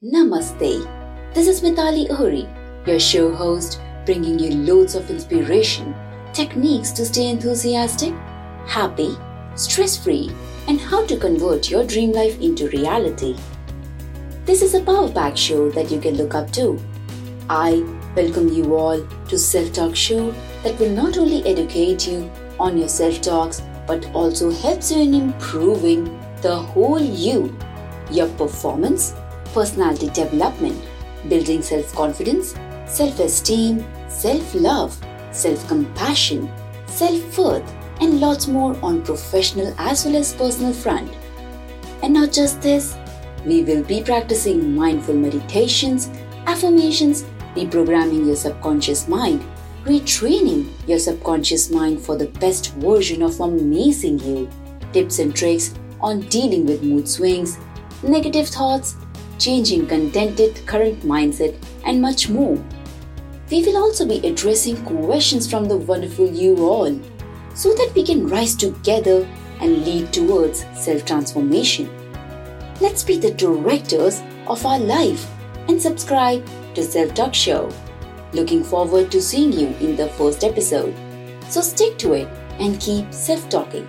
Namaste. This is Mitali Ohri, your show host, bringing you loads of inspiration, techniques to stay enthusiastic, happy, stress free, and how to convert your dream life into reality. This is a power pack show that you can look up to. I welcome you all to Self Talk Show that will not only educate you on your self talks but also helps you in improving the whole you, your performance personality development, building self confidence, self esteem, self love, self compassion, self worth, and lots more on professional as well as personal front. And not just this, we will be practicing mindful meditations, affirmations, reprogramming your subconscious mind, retraining your subconscious mind for the best version of amazing you, tips and tricks on dealing with mood swings, negative thoughts, changing contented current mindset, and much more. We will also be addressing questions from the wonderful you all so that we can rise together and lead towards self transformation. Let's be the directors of our life and subscribe to Self Talk Show. Looking forward to seeing you in the first episode. So stick to it and keep self talking.